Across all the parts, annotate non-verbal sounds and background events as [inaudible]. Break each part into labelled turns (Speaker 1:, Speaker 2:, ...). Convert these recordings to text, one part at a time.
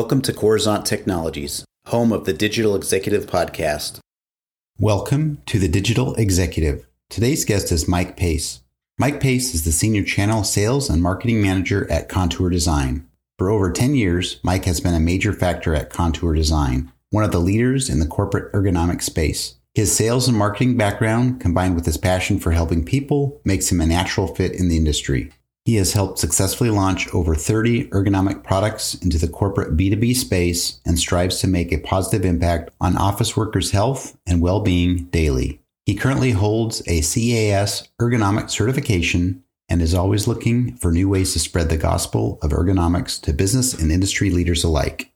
Speaker 1: Welcome to Coruzant Technologies, home of the Digital Executive Podcast.
Speaker 2: Welcome to the Digital Executive. Today's guest is Mike Pace. Mike Pace is the Senior Channel Sales and Marketing Manager at Contour Design. For over 10 years, Mike has been a major factor at Contour Design, one of the leaders in the corporate ergonomic space. His sales and marketing background, combined with his passion for helping people, makes him a natural fit in the industry. He has helped successfully launch over 30 ergonomic products into the corporate B2B space and strives to make a positive impact on office workers' health and well being daily. He currently holds a CAS ergonomic certification and is always looking for new ways to spread the gospel of ergonomics to business and industry leaders alike.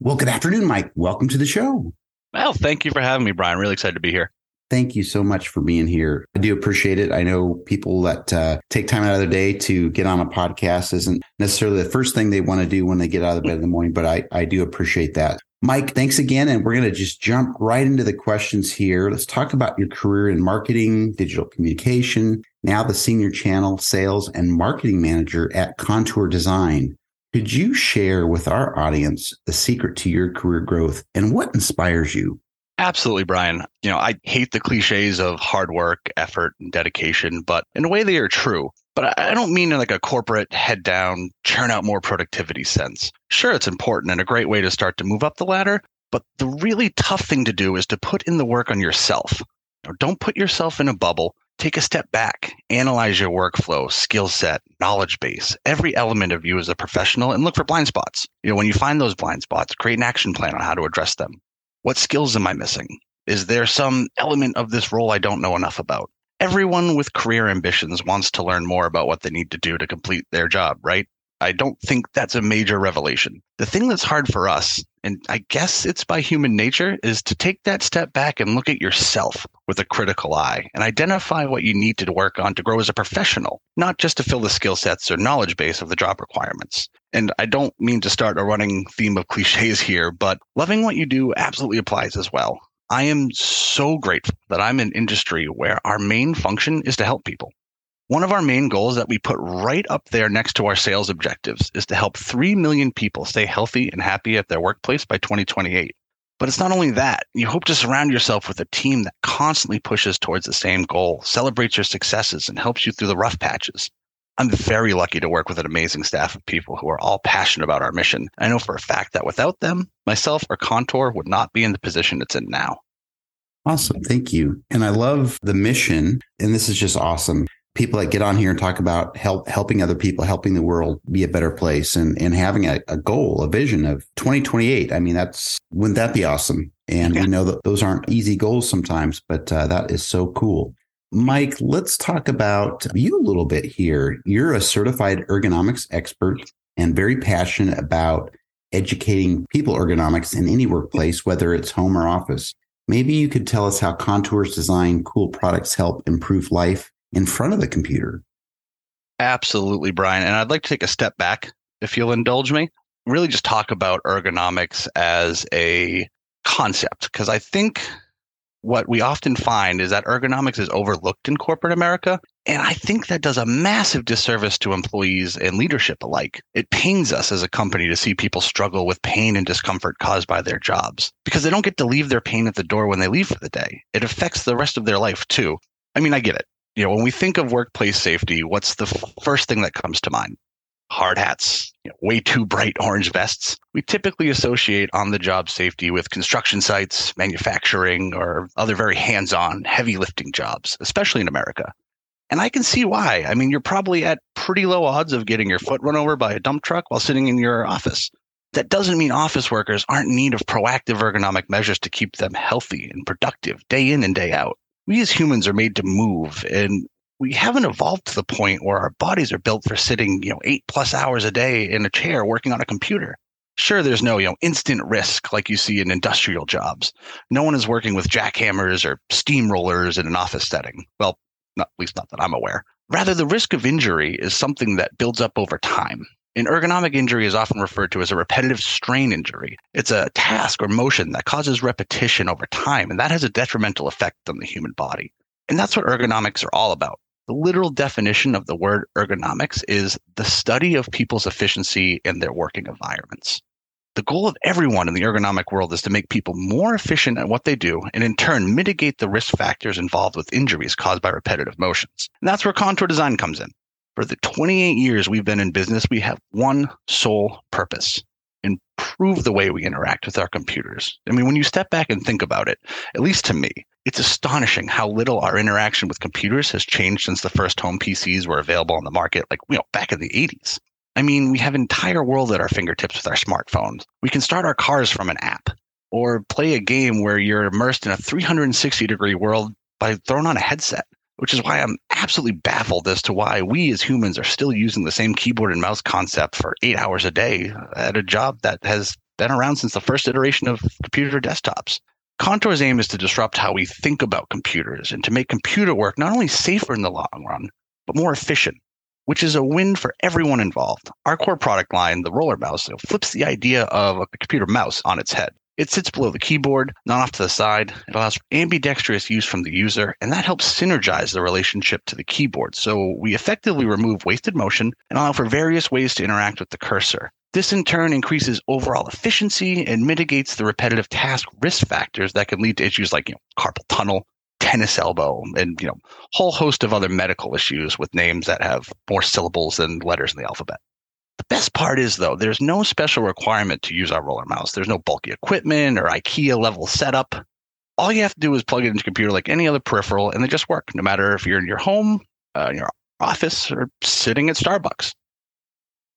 Speaker 2: Well, good afternoon, Mike. Welcome to the show.
Speaker 3: Well, thank you for having me, Brian. Really excited to be here.
Speaker 2: Thank you so much for being here. I do appreciate it. I know people that uh, take time out of their day to get on a podcast isn't necessarily the first thing they want to do when they get out of bed in the morning, but I, I do appreciate that. Mike, thanks again. And we're going to just jump right into the questions here. Let's talk about your career in marketing, digital communication, now the senior channel sales and marketing manager at Contour Design. Could you share with our audience the secret to your career growth and what inspires you?
Speaker 3: Absolutely, Brian. You know, I hate the cliches of hard work, effort, and dedication, but in a way they are true. But I don't mean in like a corporate head down, churn out more productivity sense. Sure, it's important and a great way to start to move up the ladder, but the really tough thing to do is to put in the work on yourself. You know, don't put yourself in a bubble. Take a step back, analyze your workflow, skill set, knowledge base, every element of you as a professional, and look for blind spots. You know, when you find those blind spots, create an action plan on how to address them. What skills am I missing? Is there some element of this role I don't know enough about? Everyone with career ambitions wants to learn more about what they need to do to complete their job, right? I don't think that's a major revelation. The thing that's hard for us, and I guess it's by human nature, is to take that step back and look at yourself with a critical eye and identify what you need to work on to grow as a professional, not just to fill the skill sets or knowledge base of the job requirements. And I don't mean to start a running theme of cliches here, but loving what you do absolutely applies as well. I am so grateful that I'm in an industry where our main function is to help people. One of our main goals that we put right up there next to our sales objectives is to help 3 million people stay healthy and happy at their workplace by 2028. But it's not only that. You hope to surround yourself with a team that constantly pushes towards the same goal, celebrates your successes, and helps you through the rough patches. I'm very lucky to work with an amazing staff of people who are all passionate about our mission. I know for a fact that without them, myself or Contour would not be in the position it's in now.
Speaker 2: Awesome. Thank you. And I love the mission. And this is just awesome people that get on here and talk about help helping other people, helping the world be a better place and, and having a, a goal, a vision of 2028. I mean, that's wouldn't that be awesome? And yeah. we know that those aren't easy goals sometimes, but uh, that is so cool. Mike, let's talk about you a little bit here. You're a certified ergonomics expert and very passionate about educating people ergonomics in any workplace, whether it's home or office. Maybe you could tell us how Contour's design cool products help improve life in front of the computer.
Speaker 3: Absolutely, Brian. And I'd like to take a step back, if you'll indulge me, really just talk about ergonomics as a concept, because I think what we often find is that ergonomics is overlooked in corporate America. And I think that does a massive disservice to employees and leadership alike. It pains us as a company to see people struggle with pain and discomfort caused by their jobs because they don't get to leave their pain at the door when they leave for the day. It affects the rest of their life too. I mean, I get it you know, when we think of workplace safety, what's the first thing that comes to mind? Hard hats, you know, way too bright orange vests. We typically associate on the job safety with construction sites, manufacturing, or other very hands on, heavy lifting jobs, especially in America. And I can see why. I mean, you're probably at pretty low odds of getting your foot run over by a dump truck while sitting in your office. That doesn't mean office workers aren't in need of proactive ergonomic measures to keep them healthy and productive day in and day out we as humans are made to move and we haven't evolved to the point where our bodies are built for sitting, you know, eight plus hours a day in a chair working on a computer. Sure, there's no, you know, instant risk like you see in industrial jobs. No one is working with jackhammers or steamrollers in an office setting. Well, not, at least not that I'm aware. Rather, the risk of injury is something that builds up over time. An ergonomic injury is often referred to as a repetitive strain injury. It's a task or motion that causes repetition over time, and that has a detrimental effect on the human body. And that's what ergonomics are all about. The literal definition of the word ergonomics is the study of people's efficiency in their working environments. The goal of everyone in the ergonomic world is to make people more efficient at what they do and in turn mitigate the risk factors involved with injuries caused by repetitive motions. And that's where contour design comes in. For the 28 years we've been in business, we have one sole purpose improve the way we interact with our computers. I mean, when you step back and think about it, at least to me, it's astonishing how little our interaction with computers has changed since the first home PCs were available on the market, like, you know, back in the 80s. I mean, we have entire world at our fingertips with our smartphones. We can start our cars from an app or play a game where you're immersed in a 360 degree world by throwing on a headset which is why I'm absolutely baffled as to why we as humans are still using the same keyboard and mouse concept for eight hours a day at a job that has been around since the first iteration of computer desktops. Contour's aim is to disrupt how we think about computers and to make computer work not only safer in the long run, but more efficient, which is a win for everyone involved. Our core product line, the roller mouse, flips the idea of a computer mouse on its head. It sits below the keyboard, not off to the side. It allows ambidextrous use from the user, and that helps synergize the relationship to the keyboard. So we effectively remove wasted motion and allow for various ways to interact with the cursor. This in turn increases overall efficiency and mitigates the repetitive task risk factors that can lead to issues like you know, carpal tunnel, tennis elbow, and you know, whole host of other medical issues with names that have more syllables than letters in the alphabet. The best part is, though, there's no special requirement to use our roller mouse. There's no bulky equipment or IKEA level setup. All you have to do is plug it into your computer like any other peripheral, and they just work, no matter if you're in your home, uh, in your office, or sitting at Starbucks.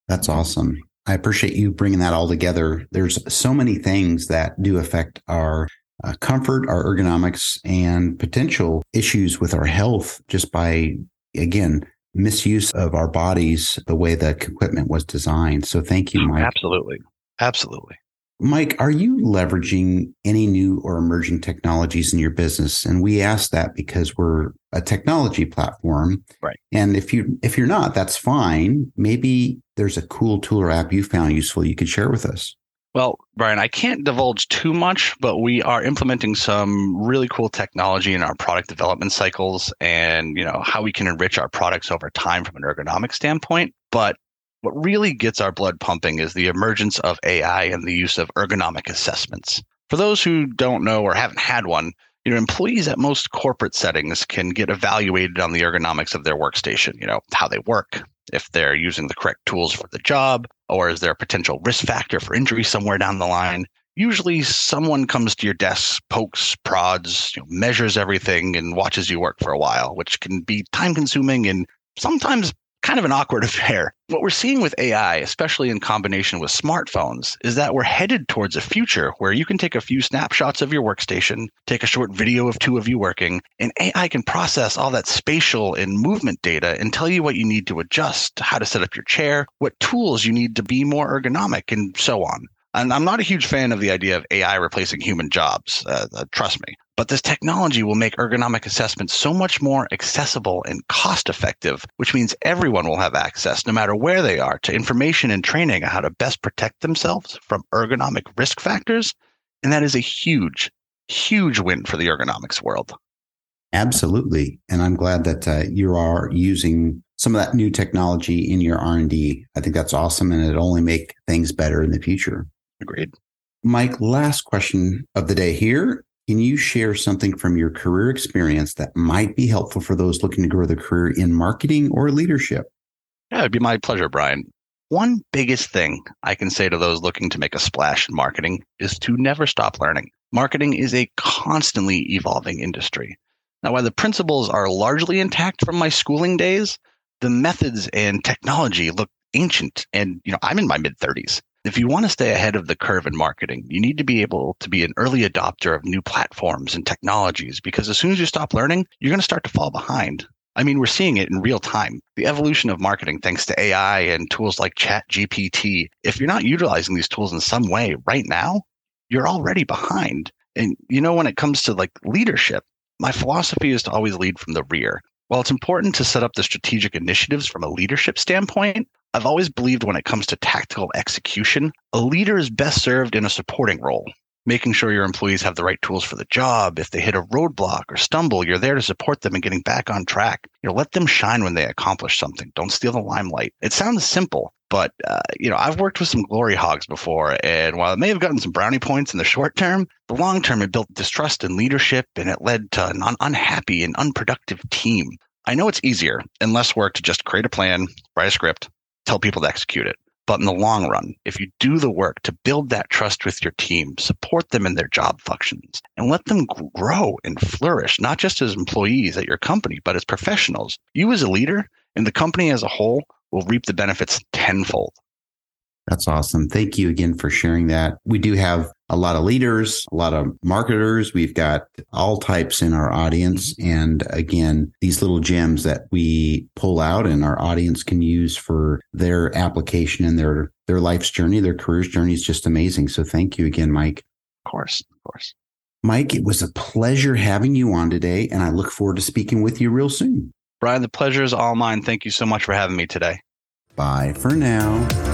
Speaker 2: That's awesome. I appreciate you bringing that all together. There's so many things that do affect our uh, comfort, our ergonomics, and potential issues with our health just by, again, misuse of our bodies the way the equipment was designed. So thank you, Mike.
Speaker 3: Absolutely. Absolutely.
Speaker 2: Mike, are you leveraging any new or emerging technologies in your business? And we ask that because we're a technology platform.
Speaker 3: Right.
Speaker 2: And if you if you're not, that's fine. Maybe there's a cool tool or app you found useful you could share with us.
Speaker 3: Well, Brian, I can't divulge too much, but we are implementing some really cool technology in our product development cycles and, you know, how we can enrich our products over time from an ergonomic standpoint. But what really gets our blood pumping is the emergence of AI and the use of ergonomic assessments. For those who don't know or haven't had one, you know, employees at most corporate settings can get evaluated on the ergonomics of their workstation, you know, how they work, if they're using the correct tools for the job, or is there a potential risk factor for injury somewhere down the line? Usually, someone comes to your desk, pokes, prods, you know, measures everything, and watches you work for a while, which can be time consuming and sometimes kind of an awkward [laughs] affair. What we're seeing with AI, especially in combination with smartphones, is that we're headed towards a future where you can take a few snapshots of your workstation, take a short video of two of you working, and AI can process all that spatial and movement data and tell you what you need to adjust, how to set up your chair, what tools you need to be more ergonomic, and so on. And I'm not a huge fan of the idea of AI replacing human jobs, uh, uh, trust me. But this technology will make ergonomic assessments so much more accessible and cost effective, which means everyone will have access, no matter where they are, to information and training on how to best protect themselves from ergonomic risk factors. And that is a huge, huge win for the ergonomics world.
Speaker 2: Absolutely. And I'm glad that uh, you are using some of that new technology in your R&D. I think that's awesome and it'll only make things better in the future.
Speaker 3: Agreed.
Speaker 2: Mike, last question of the day here. Can you share something from your career experience that might be helpful for those looking to grow their career in marketing or leadership?
Speaker 3: Yeah, it'd be my pleasure, Brian. One biggest thing I can say to those looking to make a splash in marketing is to never stop learning. Marketing is a constantly evolving industry. Now, while the principles are largely intact from my schooling days, the methods and technology look ancient. And, you know, I'm in my mid 30s. If you want to stay ahead of the curve in marketing, you need to be able to be an early adopter of new platforms and technologies because as soon as you stop learning, you're going to start to fall behind. I mean, we're seeing it in real time. The evolution of marketing, thanks to AI and tools like Chat GPT. If you're not utilizing these tools in some way right now, you're already behind. And you know, when it comes to like leadership, my philosophy is to always lead from the rear. While it's important to set up the strategic initiatives from a leadership standpoint, I've always believed when it comes to tactical execution, a leader is best served in a supporting role. making sure your employees have the right tools for the job. If they hit a roadblock or stumble, you're there to support them in getting back on track. You know, let them shine when they accomplish something. Don't steal the limelight. It sounds simple, but uh, you know, I've worked with some glory hogs before, and while it may have gotten some brownie points in the short term, the long term it built distrust in leadership, and it led to an un- unhappy and unproductive team. I know it's easier and less work to just create a plan, write a script, tell people to execute it. But in the long run, if you do the work to build that trust with your team, support them in their job functions, and let them grow and flourish, not just as employees at your company, but as professionals, you as a leader and the company as a whole will reap the benefits tenfold.
Speaker 2: That's awesome. Thank you again for sharing that. We do have a lot of leaders, a lot of marketers. We've got all types in our audience. And again, these little gems that we pull out and our audience can use for their application and their, their life's journey, their career's journey is just amazing. So thank you again, Mike.
Speaker 3: Of course. Of course.
Speaker 2: Mike, it was a pleasure having you on today, and I look forward to speaking with you real soon.
Speaker 3: Brian, the pleasure is all mine. Thank you so much for having me today.
Speaker 2: Bye for now.